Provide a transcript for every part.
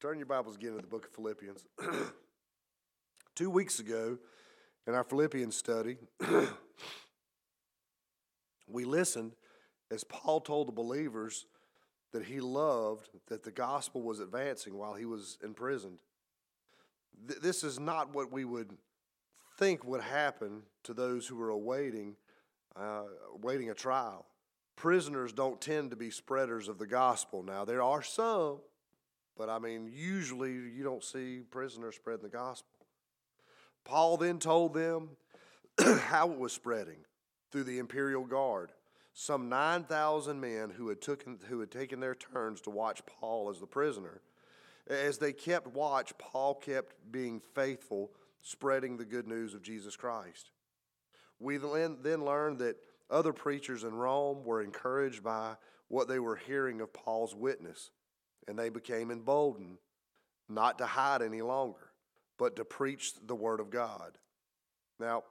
Turn your Bibles again to the book of Philippians. Two weeks ago, in our Philippians study, we listened as Paul told the believers that he loved that the gospel was advancing while he was imprisoned. Th- this is not what we would think would happen to those who are awaiting, uh, awaiting a trial. Prisoners don't tend to be spreaders of the gospel. Now, there are some but I mean, usually you don't see prisoners spreading the gospel. Paul then told them how it was spreading through the imperial guard. Some 9,000 men who had, taken, who had taken their turns to watch Paul as the prisoner. As they kept watch, Paul kept being faithful, spreading the good news of Jesus Christ. We then learned that other preachers in Rome were encouraged by what they were hearing of Paul's witness and they became emboldened not to hide any longer, but to preach the Word of God. Now,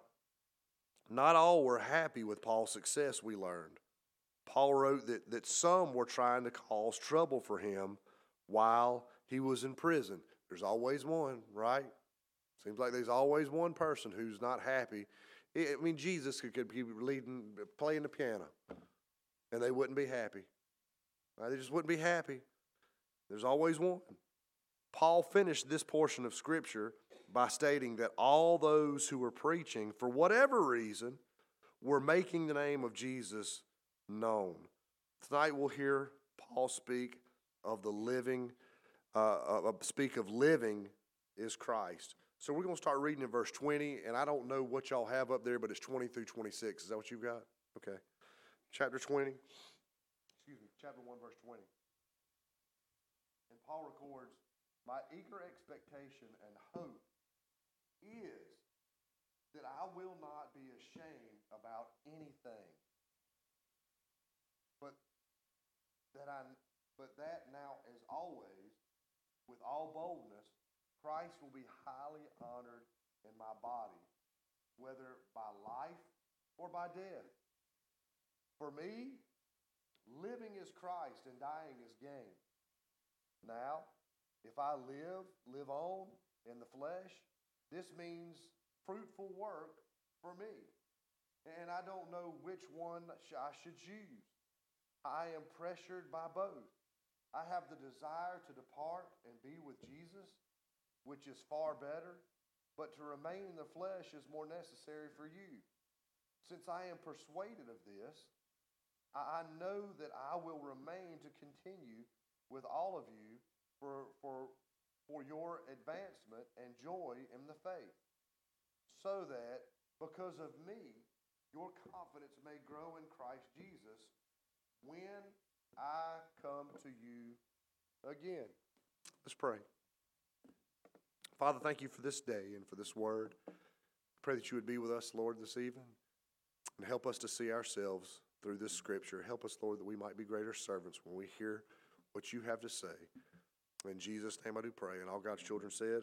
not all were happy with Paul's success, we learned. Paul wrote that, that some were trying to cause trouble for him while he was in prison. There's always one, right? Seems like there's always one person who's not happy. I mean, Jesus could, be leading, playing the piano, and they wouldn't be happy. They just wouldn't be happy. There's always one. Paul finished this portion of Scripture by stating that all those who were preaching, for whatever reason, were making the name of Jesus known. Tonight we'll hear Paul speak of the living, uh, uh, speak of living is Christ. So we're going to start reading in verse 20, and I don't know what y'all have up there, but it's 20 through 26. Is that what you've got? Okay. Chapter 20. Excuse me, chapter 1, verse 20. Paul records, My eager expectation and hope is that I will not be ashamed about anything, but that I but that now as always, with all boldness, Christ will be highly honored in my body, whether by life or by death. For me, living is Christ and dying is gain. Now, if I live, live on in the flesh, this means fruitful work for me. And I don't know which one I should choose. I am pressured by both. I have the desire to depart and be with Jesus, which is far better, but to remain in the flesh is more necessary for you. Since I am persuaded of this, I know that I will remain to continue with all of you for, for, for your advancement and joy in the faith, so that because of me, your confidence may grow in Christ Jesus when I come to you again. Let's pray. Father, thank you for this day and for this word. Pray that you would be with us, Lord, this evening and help us to see ourselves through this scripture. Help us, Lord, that we might be greater servants when we hear what you have to say. In Jesus' name I do pray. And all God's children said,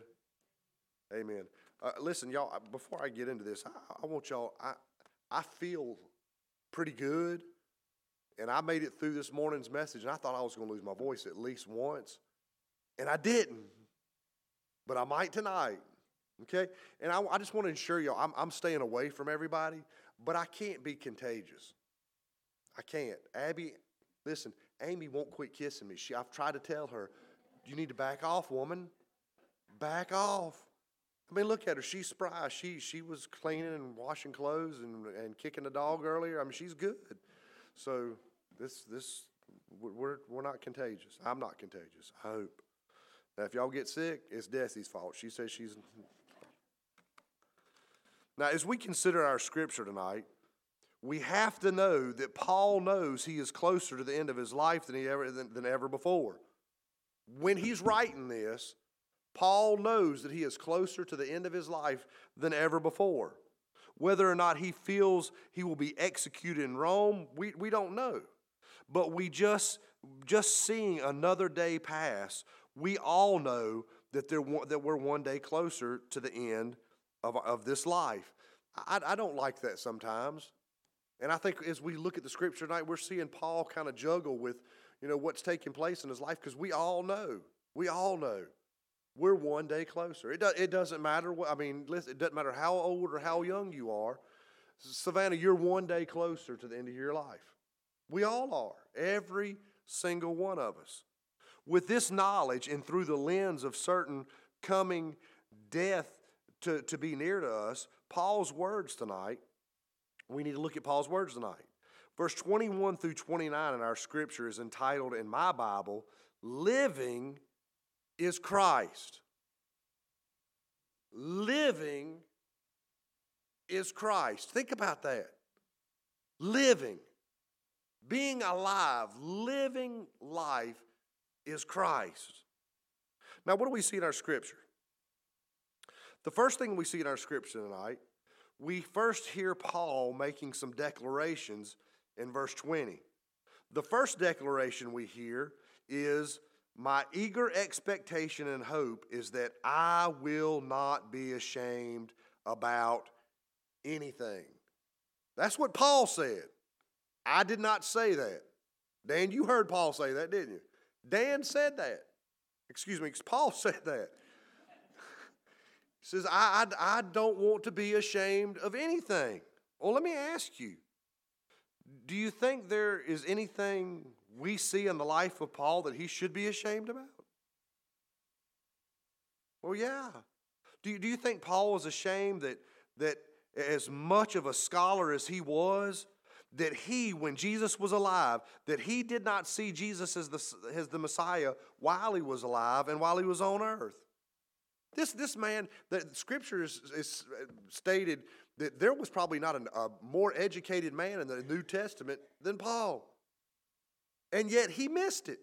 Amen. Uh, listen, y'all, before I get into this, I, I want y'all, I, I feel pretty good. And I made it through this morning's message, and I thought I was going to lose my voice at least once. And I didn't. But I might tonight. Okay? And I, I just want to ensure y'all, I'm, I'm staying away from everybody, but I can't be contagious. I can't. Abby, listen, Amy won't quit kissing me. She, I've tried to tell her, you need to back off, woman. Back off. I mean, look at her. She's spry. She she was cleaning and washing clothes and, and kicking the dog earlier. I mean, she's good. So this this we're we're not contagious. I'm not contagious. I hope. Now, if y'all get sick, it's Desi's fault. She says she's. Now, as we consider our scripture tonight, we have to know that Paul knows he is closer to the end of his life than he ever than, than ever before. When he's writing this, Paul knows that he is closer to the end of his life than ever before. Whether or not he feels he will be executed in Rome, we, we don't know. But we just, just seeing another day pass, we all know that, there, that we're one day closer to the end of, of this life. I, I don't like that sometimes. And I think as we look at the scripture tonight, we're seeing Paul kind of juggle with you know, what's taking place in his life because we all know. We all know we're one day closer. It, do, it doesn't matter what, I mean, listen, it doesn't matter how old or how young you are. Savannah, you're one day closer to the end of your life. We all are, every single one of us. With this knowledge and through the lens of certain coming death to, to be near to us, Paul's words tonight, we need to look at Paul's words tonight. Verse 21 through 29 in our scripture is entitled in my Bible, Living is Christ. Living is Christ. Think about that. Living, being alive, living life is Christ. Now, what do we see in our scripture? The first thing we see in our scripture tonight, we first hear Paul making some declarations in verse 20. The first declaration we hear is My eager expectation and hope is that I will not be ashamed about anything. That's what Paul said. I did not say that. Dan, you heard Paul say that, didn't you? Dan said that. Excuse me, Paul said that. Says, I, I, I don't want to be ashamed of anything. Well, let me ask you do you think there is anything we see in the life of Paul that he should be ashamed about? Well, yeah. Do you, do you think Paul was ashamed that, that as much of a scholar as he was, that he, when Jesus was alive, that he did not see Jesus as the, as the Messiah while he was alive and while he was on earth? This, this man, the scripture is, is stated that there was probably not an, a more educated man in the New Testament than Paul. And yet he missed it.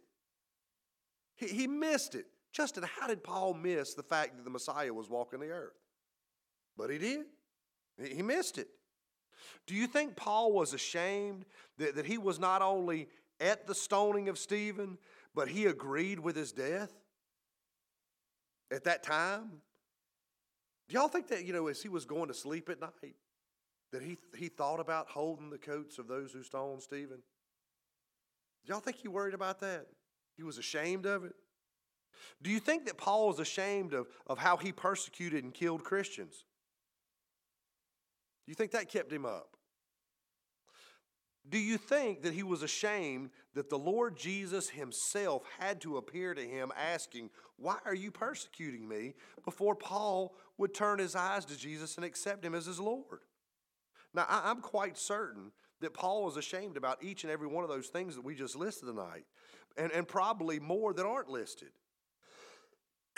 He, he missed it. Justin, how did Paul miss the fact that the Messiah was walking the earth? But he did. He missed it. Do you think Paul was ashamed that, that he was not only at the stoning of Stephen, but he agreed with his death at that time? Do y'all think that, you know, as he was going to sleep at night, that he, he thought about holding the coats of those who stoned Stephen? Do y'all think he worried about that? He was ashamed of it? Do you think that Paul was ashamed of, of how he persecuted and killed Christians? Do you think that kept him up? Do you think that he was ashamed that the Lord Jesus himself had to appear to him asking, Why are you persecuting me? before Paul would turn his eyes to Jesus and accept him as his Lord? Now, I'm quite certain that Paul was ashamed about each and every one of those things that we just listed tonight, and, and probably more that aren't listed.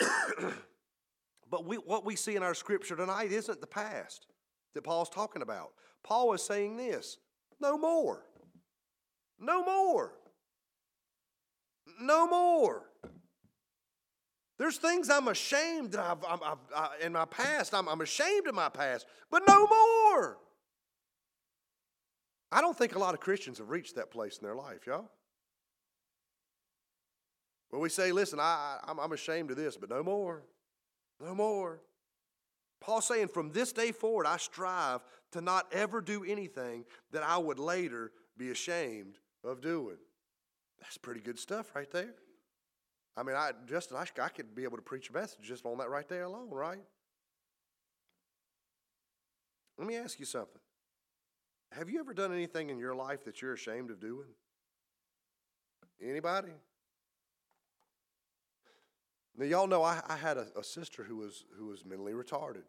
but we, what we see in our scripture tonight isn't the past that Paul's talking about. Paul is saying this no more. No more. No more. There's things I'm ashamed that I've, I've, I've I, in my past. I'm, I'm ashamed of my past, but no more. I don't think a lot of Christians have reached that place in their life, y'all. Well, we say, listen, I, I'm, I'm ashamed of this, but no more. No more. Paul's saying, from this day forward, I strive to not ever do anything that I would later be ashamed of doing. That's pretty good stuff right there. I mean, I Justin, I, I could be able to preach a message just on that right there alone, right? Let me ask you something. Have you ever done anything in your life that you're ashamed of doing? Anybody? Now, y'all know I, I had a, a, sister who was, who was mentally retarded.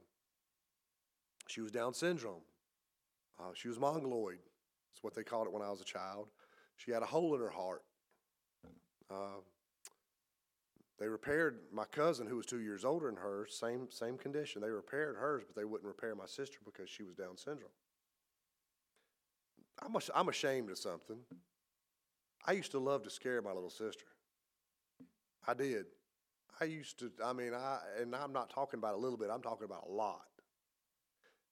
She was Down syndrome. Uh, she was mongoloid. That's what they called it when I was a child. She had a hole in her heart. Uh, they repaired my cousin, who was two years older than her, same, same condition. They repaired hers, but they wouldn't repair my sister because she was Down syndrome. I'm, I'm ashamed of something. I used to love to scare my little sister. I did. I used to, I mean, I, and I'm not talking about a little bit, I'm talking about a lot.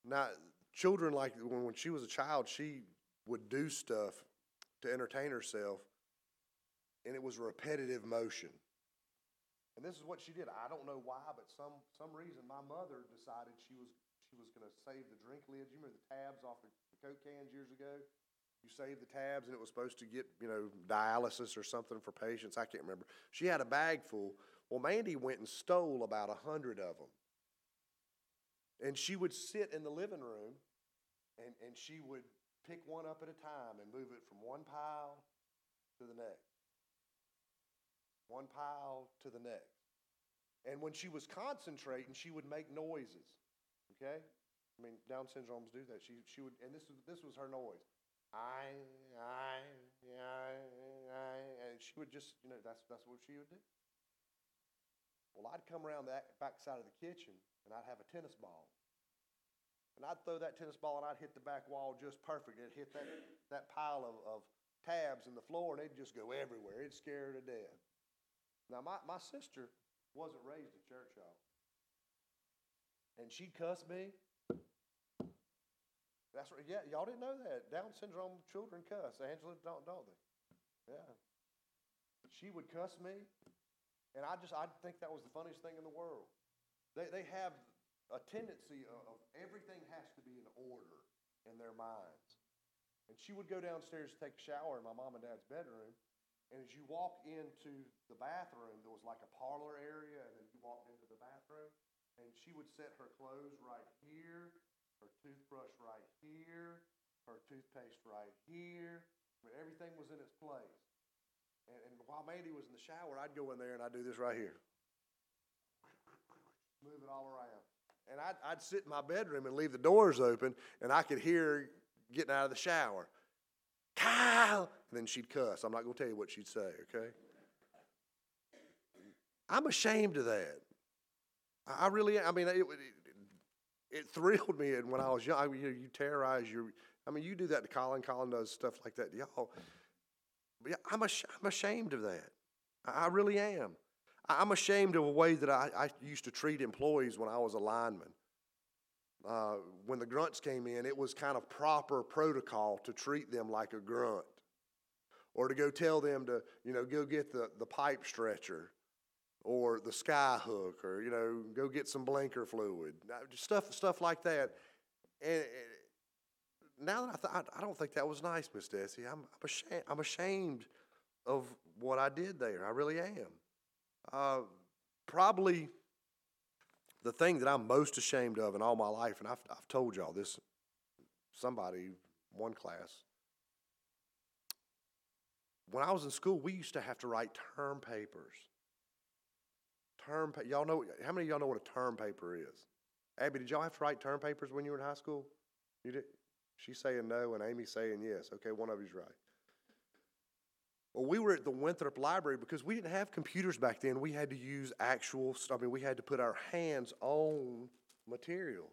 Now, children, like when, when she was a child, she would do stuff to entertain herself, and it was repetitive motion. And this is what she did. I don't know why, but some some reason my mother decided she was she was going to save the drink lids. You remember the tabs off the, the Coke cans years ago? You saved the tabs, and it was supposed to get you know dialysis or something for patients. I can't remember. She had a bag full Well, Mandy went and stole about a hundred of them. And she would sit in the living room and, and she would pick one up at a time and move it from one pile to the next. One pile to the next. And when she was concentrating, she would make noises. Okay? I mean, Down syndromes do that. She, she would, and this was, this was her noise. I, I, I, I, and she would just, you know, that's, that's what she would do. Well, I'd come around that back side of the kitchen and I'd have a tennis ball. And I'd throw that tennis ball and I'd hit the back wall just perfect. It'd hit that, that pile of, of tabs in the floor and they'd just go everywhere. It'd scare her to death. Now, my, my sister wasn't raised in church, y'all. And she'd cuss me. That's right. Yeah, y'all didn't know that. Down syndrome children cuss. Angela, don't, don't they? Yeah. She would cuss me, and I just, I think that was the funniest thing in the world. They, they have a tendency of, of everything has to be in order in their minds. And she would go downstairs to take a shower in my mom and dad's bedroom. And as you walk into the bathroom, there was like a parlor area, and then you walked into the bathroom, and she would set her clothes right here, her toothbrush right here, her toothpaste right here. I mean, everything was in its place. And, and while Mandy was in the shower, I'd go in there and I'd do this right here. Move it all around and I'd, I'd sit in my bedroom and leave the doors open, and I could hear getting out of the shower. Kyle! And then she'd cuss. I'm not going to tell you what she'd say, okay? I'm ashamed of that. I really, I mean, it, it, it thrilled me And when I was young. I you, you terrorize your, I mean, you do that to Colin. Colin does stuff like that to y'all. I'm, ash- I'm ashamed of that. I really am. I'm ashamed of a way that I, I used to treat employees when I was a lineman. Uh, when the grunts came in, it was kind of proper protocol to treat them like a grunt or to go tell them to, you know, go get the, the pipe stretcher or the sky hook or, you know, go get some blinker fluid, stuff, stuff like that. And, now that I, thought, I don't think that was nice, Miss Desi. I'm, I'm, ashamed, I'm ashamed of what I did there. I really am. Uh, probably the thing that I'm most ashamed of in all my life, and I've, I've told y'all this, somebody, one class, when I was in school, we used to have to write term papers. Term, y'all know, how many of y'all know what a term paper is? Abby, did y'all have to write term papers when you were in high school? You did? She's saying no, and Amy's saying yes. Okay, one of you's right. Well, we were at the Winthrop Library because we didn't have computers back then. We had to use actual, I mean, we had to put our hands on material.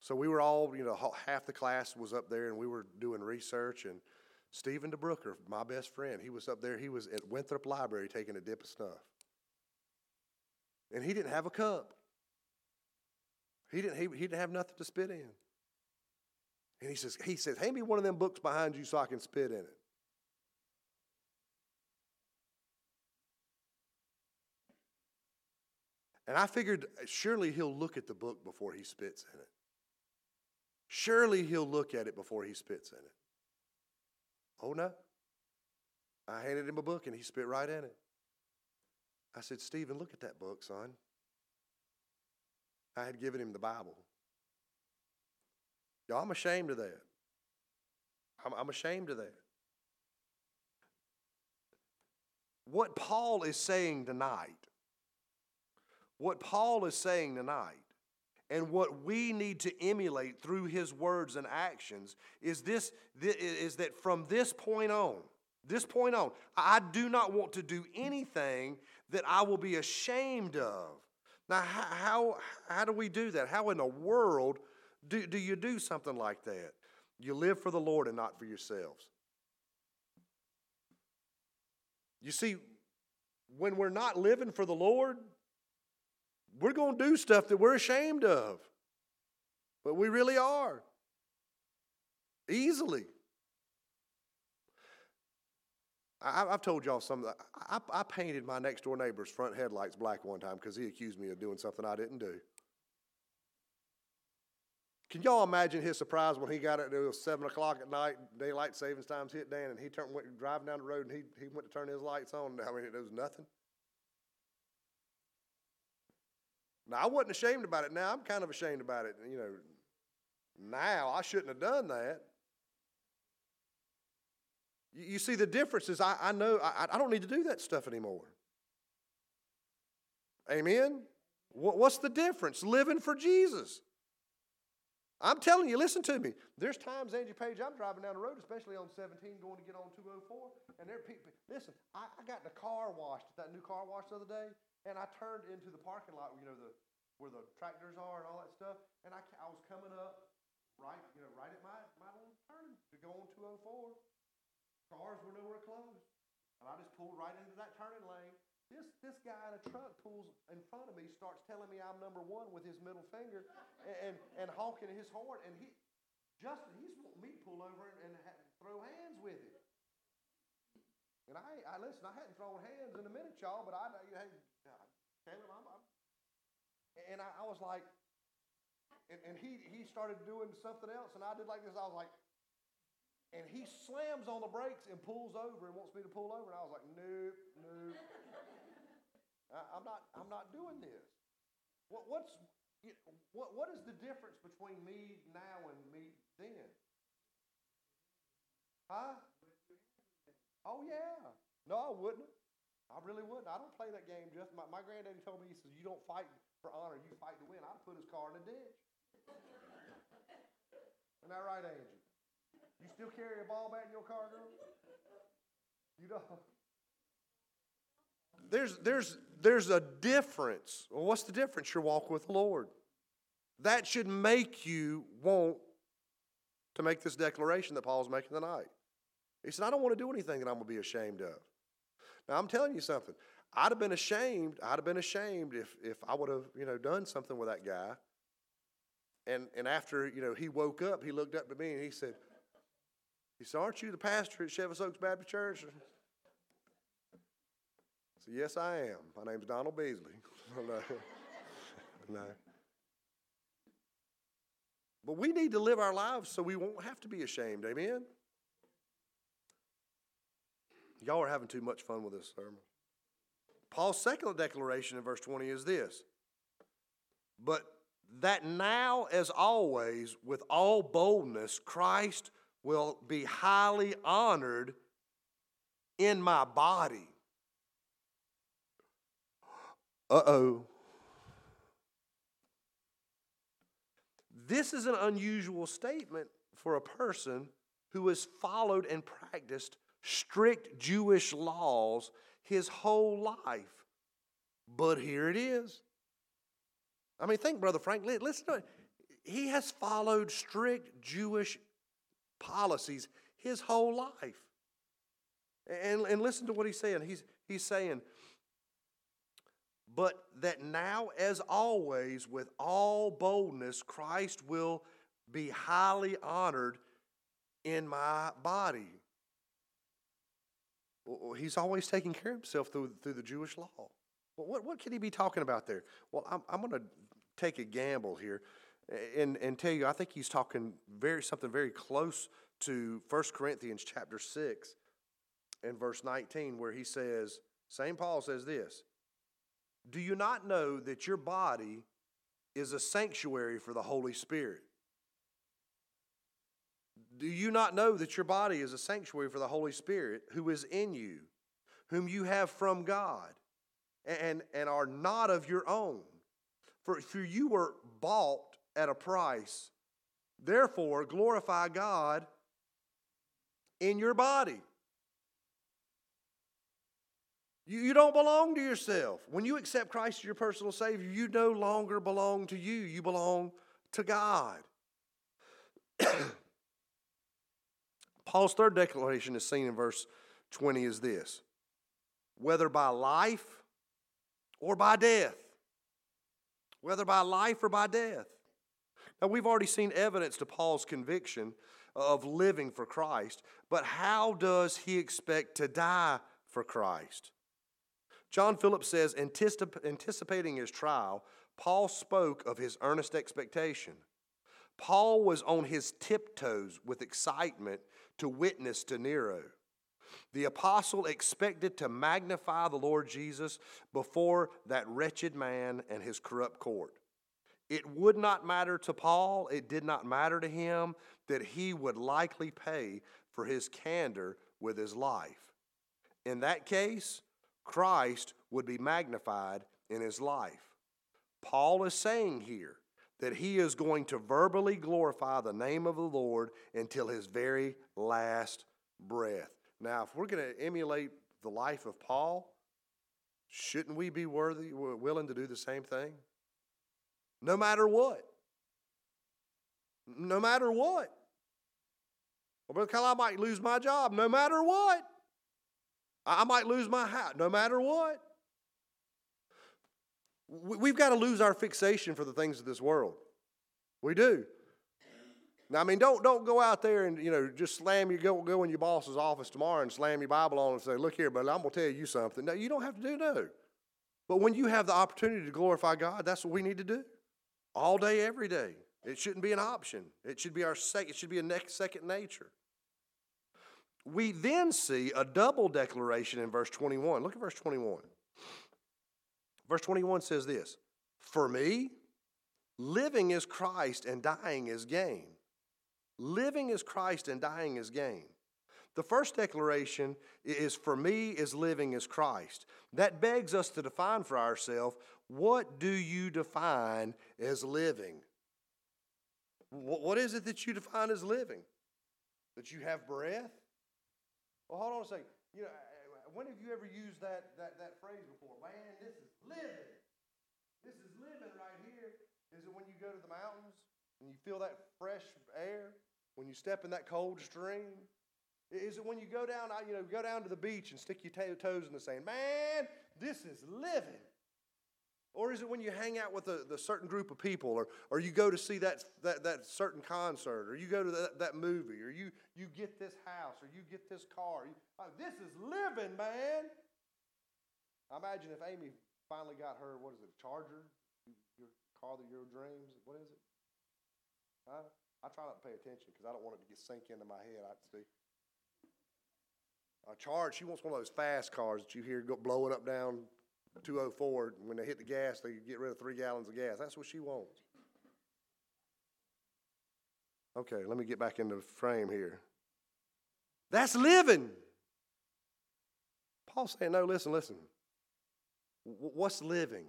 So we were all, you know, half the class was up there and we were doing research. And Stephen DeBrooker, my best friend, he was up there. He was at Winthrop Library taking a dip of snuff. And he didn't have a cup. He didn't, he, he didn't have nothing to spit in. And he says, he says, hand me one of them books behind you so I can spit in it. And I figured uh, surely he'll look at the book before he spits in it. Surely he'll look at it before he spits in it. Oh no. I handed him a book and he spit right in it. I said, Stephen, look at that book, son. I had given him the Bible. Y'all, I'm ashamed of that. I'm, I'm ashamed of that. What Paul is saying tonight what Paul is saying tonight and what we need to emulate through his words and actions is this is that from this point on this point on i do not want to do anything that i will be ashamed of now how how do we do that how in the world do, do you do something like that you live for the lord and not for yourselves you see when we're not living for the lord we're going to do stuff that we're ashamed of. But we really are. Easily. I, have told y'all something. I, I painted my next door neighbor's front headlights black one time because he accused me of doing something I didn't do. Can y'all imagine his surprise when he got it? It was seven o'clock at night. Daylight savings times hit Dan, and he turned went driving down the road, and he he went to turn his lights on. I mean, it was nothing. Now, I wasn't ashamed about it. Now, I'm kind of ashamed about it. You know, now I shouldn't have done that. You, you see, the difference is I, I know I, I don't need to do that stuff anymore. Amen? What, what's the difference? Living for Jesus. I'm telling you, listen to me. There's times, Angie Page, I'm driving down the road, especially on 17, going to get on 204, and there are people. Listen, I, I got the car washed at that new car wash the other day, and I turned into the parking lot, you know, the where the tractors are and all that stuff, and I, I was coming up right, you know, right at my, my little turn to go on 204. Cars were nowhere close. And I just pulled right into that turning lane. This, this guy in a truck pulls in front of me, starts telling me I'm number one with his middle finger and, and, and honking his horn. And he, Justin, he's wanting me to pull over and, and ha- throw hands with him. And I, I listen, I hadn't thrown hands in a minute, y'all, but I, hey, him I'm, I'm and I, I was like, and, and he, he started doing something else, and I did like this. I was like, and he slams on the brakes and pulls over and wants me to pull over. And I was like. I, I'm not, I'm not doing this. What, what's, what, what is the difference between me now and me then? Huh? Oh, yeah. No, I wouldn't. I really wouldn't. I don't play that game, Just My, my granddaddy told me, he says, you don't fight for honor, you fight to win. I'd put his car in a ditch. Isn't that right, Angie? You still carry a ball bat in your car, girl? You don't. There's, there's, there's a difference. Well, what's the difference? Your walk with the Lord. That should make you want to make this declaration that Paul's making tonight. He said, I don't want to do anything that I'm going to be ashamed of. Now, I'm telling you something. I'd have been ashamed. I'd have been ashamed if, if I would have, you know, done something with that guy. And, and after, you know, he woke up, he looked up to me and he said, he said, aren't you the pastor at Chevis Oaks Baptist Church? Said, yes, I am. My name's Donald Beasley. no. But we need to live our lives so we won't have to be ashamed. Amen? Y'all are having too much fun with this sermon. Paul's second declaration in verse 20 is this But that now, as always, with all boldness, Christ will be highly honored in my body. Uh oh. This is an unusual statement for a person who has followed and practiced strict Jewish laws his whole life. But here it is. I mean, think, Brother Frank, listen to it. He has followed strict Jewish policies his whole life. And, and listen to what he's saying. He's, he's saying, but that now, as always, with all boldness, Christ will be highly honored in my body. He's always taking care of himself through, through the Jewish law. Well, what, what could he be talking about there? Well, I'm, I'm going to take a gamble here and, and tell you, I think he's talking very something very close to 1 Corinthians chapter 6 and verse 19, where he says, St. Paul says this Do you not know that your body is a sanctuary for the Holy Spirit? Do you not know that your body is a sanctuary for the Holy Spirit who is in you, whom you have from God, and, and are not of your own? For, for you were bought at a price. Therefore, glorify God in your body. You, you don't belong to yourself. When you accept Christ as your personal Savior, you no longer belong to you, you belong to God. Paul's third declaration is seen in verse 20 is this whether by life or by death. Whether by life or by death. Now, we've already seen evidence to Paul's conviction of living for Christ, but how does he expect to die for Christ? John Phillips says, anticipating his trial, Paul spoke of his earnest expectation. Paul was on his tiptoes with excitement to witness to Nero. The apostle expected to magnify the Lord Jesus before that wretched man and his corrupt court. It would not matter to Paul, it did not matter to him that he would likely pay for his candor with his life. In that case, Christ would be magnified in his life. Paul is saying here that he is going to verbally glorify the name of the Lord until his very last breath. Now, if we're going to emulate the life of Paul, shouldn't we be worthy, willing to do the same thing? No matter what. No matter what. Well, Brother Kyle, I might lose my job no matter what. I might lose my house no matter what. We've got to lose our fixation for the things of this world. We do. Now, I mean, don't, don't go out there and, you know, just slam your, go, go in your boss's office tomorrow and slam your Bible on and say, look here, but I'm going to tell you something. No, you don't have to do no. But when you have the opportunity to glorify God, that's what we need to do. All day, every day. It shouldn't be an option. It should be our sec- it should be a next second nature. We then see a double declaration in verse 21. Look at verse 21. Verse 21 says this For me, living is Christ and dying is gain. Living is Christ and dying is gain. The first declaration is for me is living is Christ. That begs us to define for ourselves what do you define as living? What is it that you define as living? That you have breath? Well, hold on a second. You know, when have you ever used that, that, that phrase before? Man, this is living. This is living right here. Is it when you go to the mountains and you feel that fresh air? When you step in that cold stream? Is it when you go down, you know, go down to the beach and stick your toes in the sand? Man, this is living. Or is it when you hang out with a, certain group of people, or, or you go to see that, that, that certain concert, or you go to that, that movie, or you, you get this house, or you get this car? You, oh, this is living, man. I imagine if Amy finally got her, what is it, Charger? Your car that your dreams? What is it? Huh? I try not to pay attention because I don't want it to get sink into my head. I see. A charge. She wants one of those fast cars that you hear go blowing up down 204, when they hit the gas, they get rid of three gallons of gas. That's what she wants. Okay, let me get back into frame here. That's living. Paul's saying, no, listen, listen. What's living?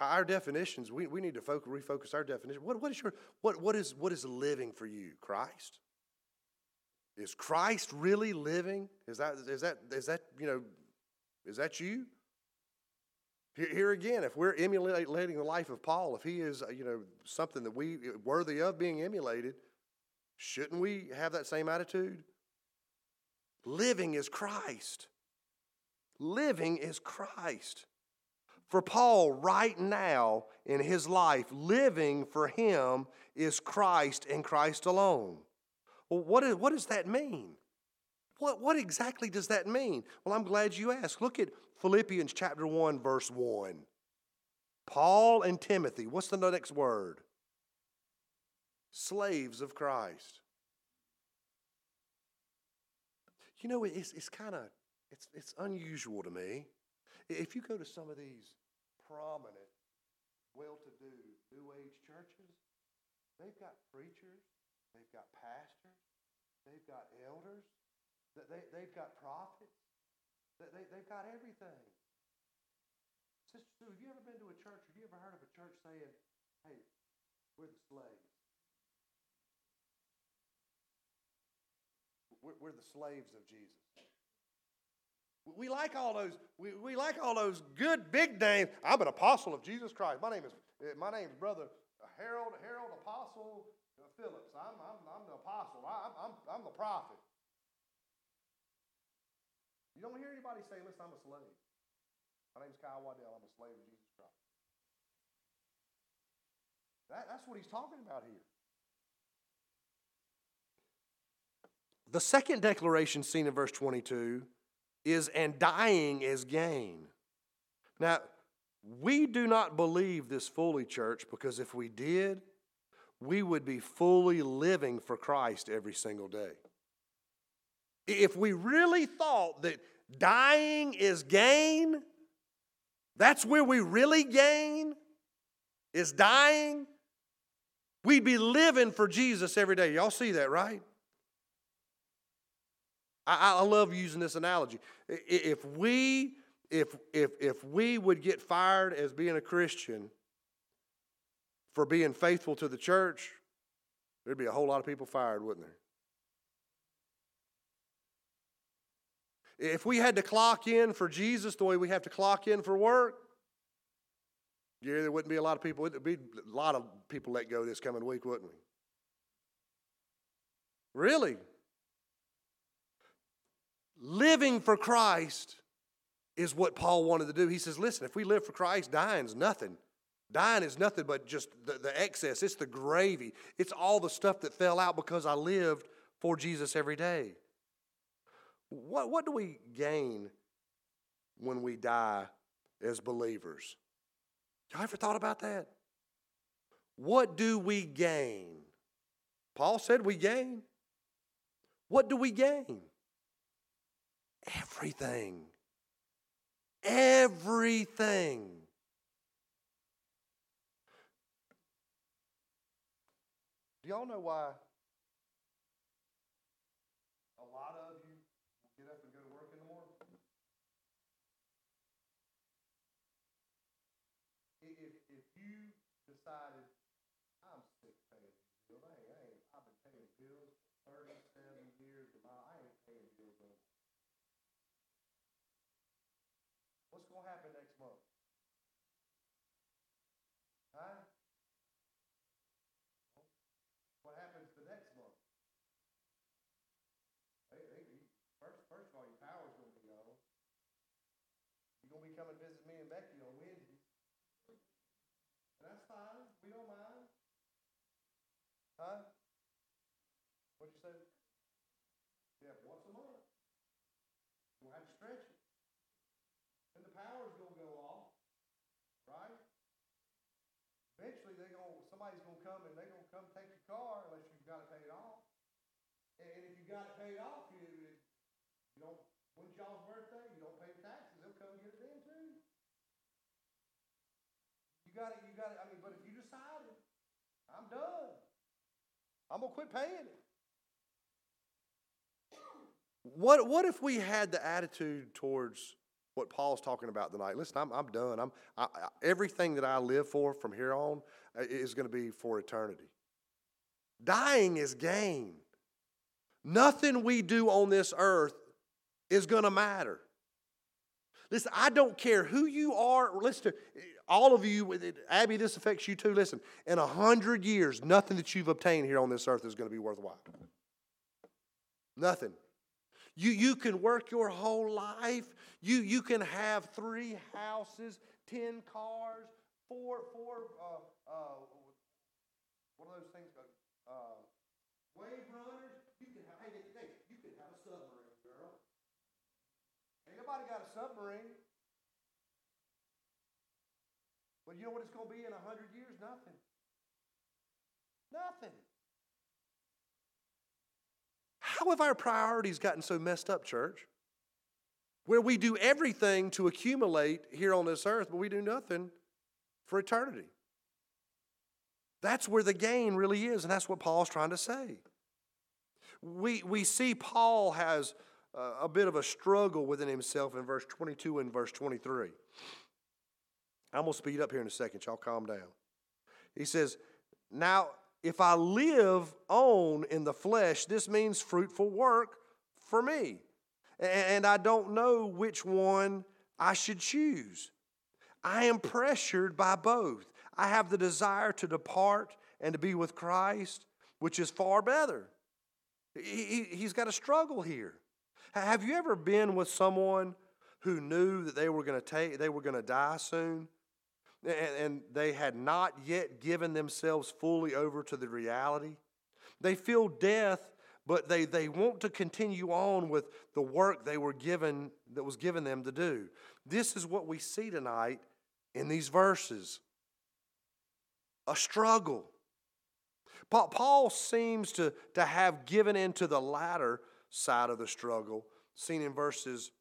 Our definitions, we, we need to focus, refocus our definition. What, what, is your, what, what, is, what is living for you? Christ? Is Christ really living? Is that, is that, is that you know, is that you? Here again, if we're emulating the life of Paul, if he is, uh, you know, something that we uh, worthy of being emulated, shouldn't we have that same attitude? Living is Christ. Living is Christ. For Paul, right now in his life, living for him is Christ and Christ alone. Well, what, is, what does that mean? What, what exactly does that mean? Well, I'm glad you asked. Look at Philippians chapter 1, verse 1. Paul and Timothy, what's the next word? Slaves of Christ. You know, it's, it's kind of, it's, it's unusual to me. If you go to some of these prominent, well-to-do New Age churches, they've got preachers, they've got pastors, they've got elders, they, they've got prophets. They, they, they've got everything. Sister Sue, have you ever been to a church? Have you ever heard of a church saying, hey, we're the slaves? We're, we're the slaves of Jesus. We like all those. We, we like all those good big names. I'm an apostle of Jesus Christ. My name is eh, my name is brother Harold Harold Apostle Phillips. I'm, I'm, I'm the apostle. I, I'm, I'm the prophet. You don't hear anybody say, listen, I'm a slave. My name's Kyle Waddell. I'm a slave of Jesus Christ. That, that's what he's talking about here. The second declaration seen in verse 22 is, and dying is gain. Now, we do not believe this fully, church, because if we did, we would be fully living for Christ every single day. If we really thought that dying is gain, that's where we really gain, is dying, we'd be living for Jesus every day. Y'all see that, right? I, I love using this analogy. If we if if if we would get fired as being a Christian for being faithful to the church, there'd be a whole lot of people fired, wouldn't there? If we had to clock in for Jesus the way we have to clock in for work, yeah, there wouldn't be a lot of people. There'd be a lot of people let go this coming week, wouldn't we? Really? Living for Christ is what Paul wanted to do. He says, listen, if we live for Christ, dying's nothing. Dying is nothing but just the, the excess. It's the gravy. It's all the stuff that fell out because I lived for Jesus every day. What, what do we gain when we die as believers? Y'all ever thought about that? What do we gain? Paul said we gain. What do we gain? Everything. Everything. Do y'all know why a lot of you get up and go to work in the morning? If, if you decided, I'm sick of paying bills, I ain't, I ain't, I've been paying bills thirty-seven years, and I ain't paying bills no more. What's gonna happen next month? Huh? What happens the next month? Hey, hey, you- first, first of all, your power's gonna be on. You're gonna be coming to visit me and Becky on Wednesday. And that's fine, we don't mind. Huh? What'd you say? Yeah, once a month. We'll have to stretch it. And the power's gonna go off, right? Eventually, they're gonna, somebody's gonna come and they're gonna come take your car unless you've got it paid off. And, and if you got it paid off, you, you don't, when's y'all's birthday? You don't pay taxes, they'll come get it then too. You got it, you got it, I mean, but if you decided, I'm done. I'm gonna quit paying it. What, what if we had the attitude towards what Paul's talking about tonight? Listen, I'm, I'm done. I'm, I, I, everything that I live for from here on uh, is going to be for eternity. Dying is gain. Nothing we do on this earth is going to matter. Listen, I don't care who you are. Listen to all of you. Abby, this affects you too. Listen, in a hundred years, nothing that you've obtained here on this earth is going to be worthwhile. Nothing. You, you can work your whole life. You, you can have three houses, ten cars, four, four uh, uh, what are those things? Uh, wave runners. You can have, hey, hey, you can have a submarine, girl. Nobody got a submarine. But you know what it's going to be in a hundred years? Nothing. Nothing. How have our priorities gotten so messed up, church? Where we do everything to accumulate here on this earth, but we do nothing for eternity. That's where the gain really is, and that's what Paul's trying to say. We, we see Paul has a bit of a struggle within himself in verse 22 and verse 23. I'm going to speed up here in a second. Y'all calm down. He says, Now, if I live on in the flesh, this means fruitful work for me. And I don't know which one I should choose. I am pressured by both. I have the desire to depart and to be with Christ, which is far better. He's got a struggle here. Have you ever been with someone who knew that they were going to take, they were going to die soon? and they had not yet given themselves fully over to the reality. They feel death, but they, they want to continue on with the work they were given that was given them to do. This is what we see tonight in these verses. A struggle. Paul seems to, to have given into the latter side of the struggle, seen in verses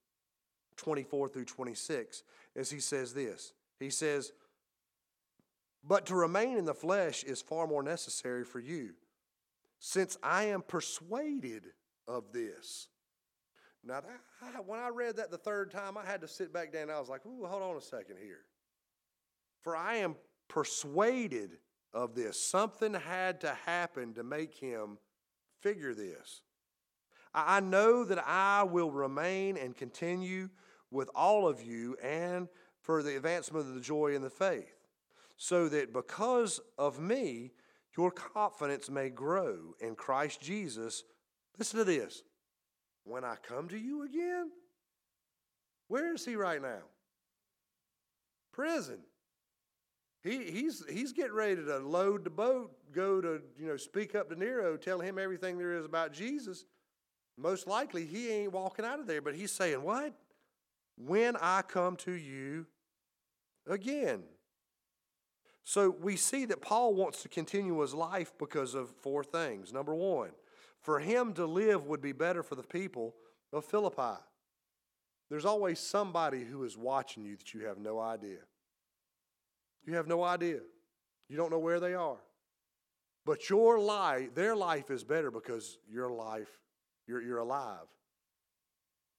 24 through 26, as he says this. He says, But to remain in the flesh is far more necessary for you, since I am persuaded of this. Now, that, when I read that the third time, I had to sit back down. I was like, Ooh, hold on a second here. For I am persuaded of this. Something had to happen to make him figure this. I know that I will remain and continue with all of you and for the advancement of the joy in the faith, so that because of me, your confidence may grow in Christ Jesus. Listen to this. When I come to you again, where is he right now? Prison. He, he's, he's getting ready to load the boat, go to, you know, speak up to Nero, tell him everything there is about Jesus. Most likely he ain't walking out of there, but he's saying, What? When I come to you again. So we see that Paul wants to continue his life because of four things. Number one, for him to live would be better for the people of Philippi. There's always somebody who is watching you that you have no idea. You have no idea. You don't know where they are. But your life, their life is better because your life, you're, you're alive.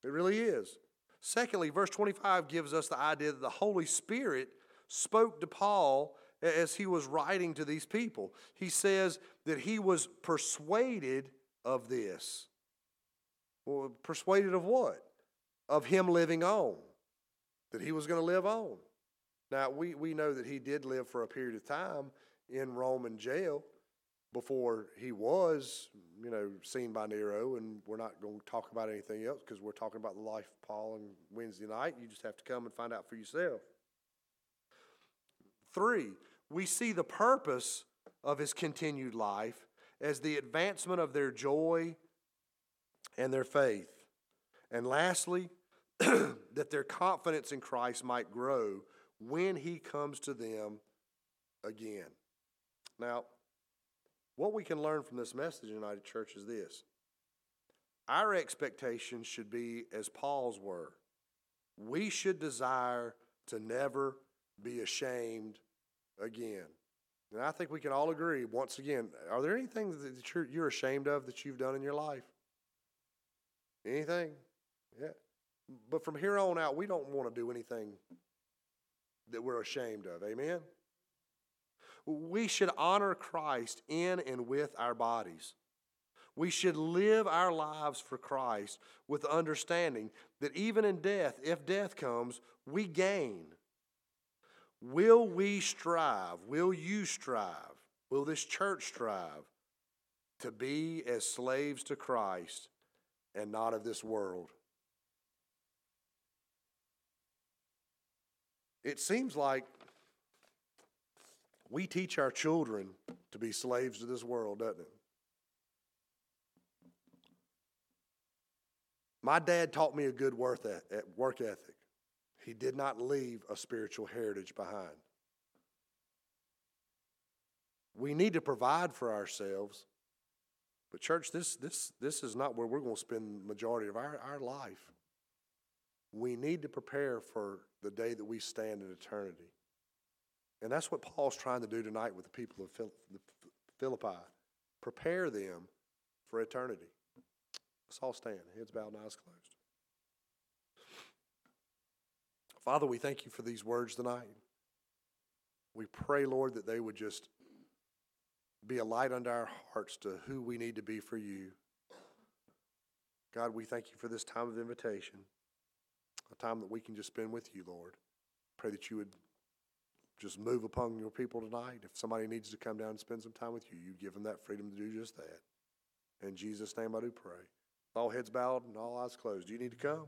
It really is. Secondly, verse 25 gives us the idea that the Holy Spirit spoke to Paul as he was writing to these people. He says that he was persuaded of this. Well, persuaded of what? Of him living on, that he was going to live on. Now, we, we know that he did live for a period of time in Roman jail before he was, you know, seen by Nero, and we're not going to talk about anything else because we're talking about the life of Paul on Wednesday night. You just have to come and find out for yourself. Three, we see the purpose of his continued life as the advancement of their joy and their faith. And lastly, that their confidence in Christ might grow when he comes to them again. Now, what we can learn from this message, United Church, is this our expectations should be as Paul's were. We should desire to never be ashamed again. And I think we can all agree, once again, are there anything that you're, you're ashamed of that you've done in your life? Anything? Yeah. But from here on out, we don't want to do anything that we're ashamed of. Amen? We should honor Christ in and with our bodies. We should live our lives for Christ with the understanding that even in death, if death comes, we gain. Will we strive? Will you strive? Will this church strive to be as slaves to Christ and not of this world? It seems like we teach our children to be slaves to this world, doesn't it? My dad taught me a good work ethic. He did not leave a spiritual heritage behind. We need to provide for ourselves. But church, this, this, this is not where we're going to spend the majority of our, our life. We need to prepare for the day that we stand in eternity. And that's what Paul's trying to do tonight with the people of Philippi. Prepare them for eternity. Let's all stand, heads bowed and eyes closed. Father, we thank you for these words tonight. We pray, Lord, that they would just be a light unto our hearts to who we need to be for you. God, we thank you for this time of invitation, a time that we can just spend with you, Lord. Pray that you would just move upon your people tonight. If somebody needs to come down and spend some time with you, you give them that freedom to do just that. In Jesus' name I do pray. All heads bowed and all eyes closed. Do you need to come?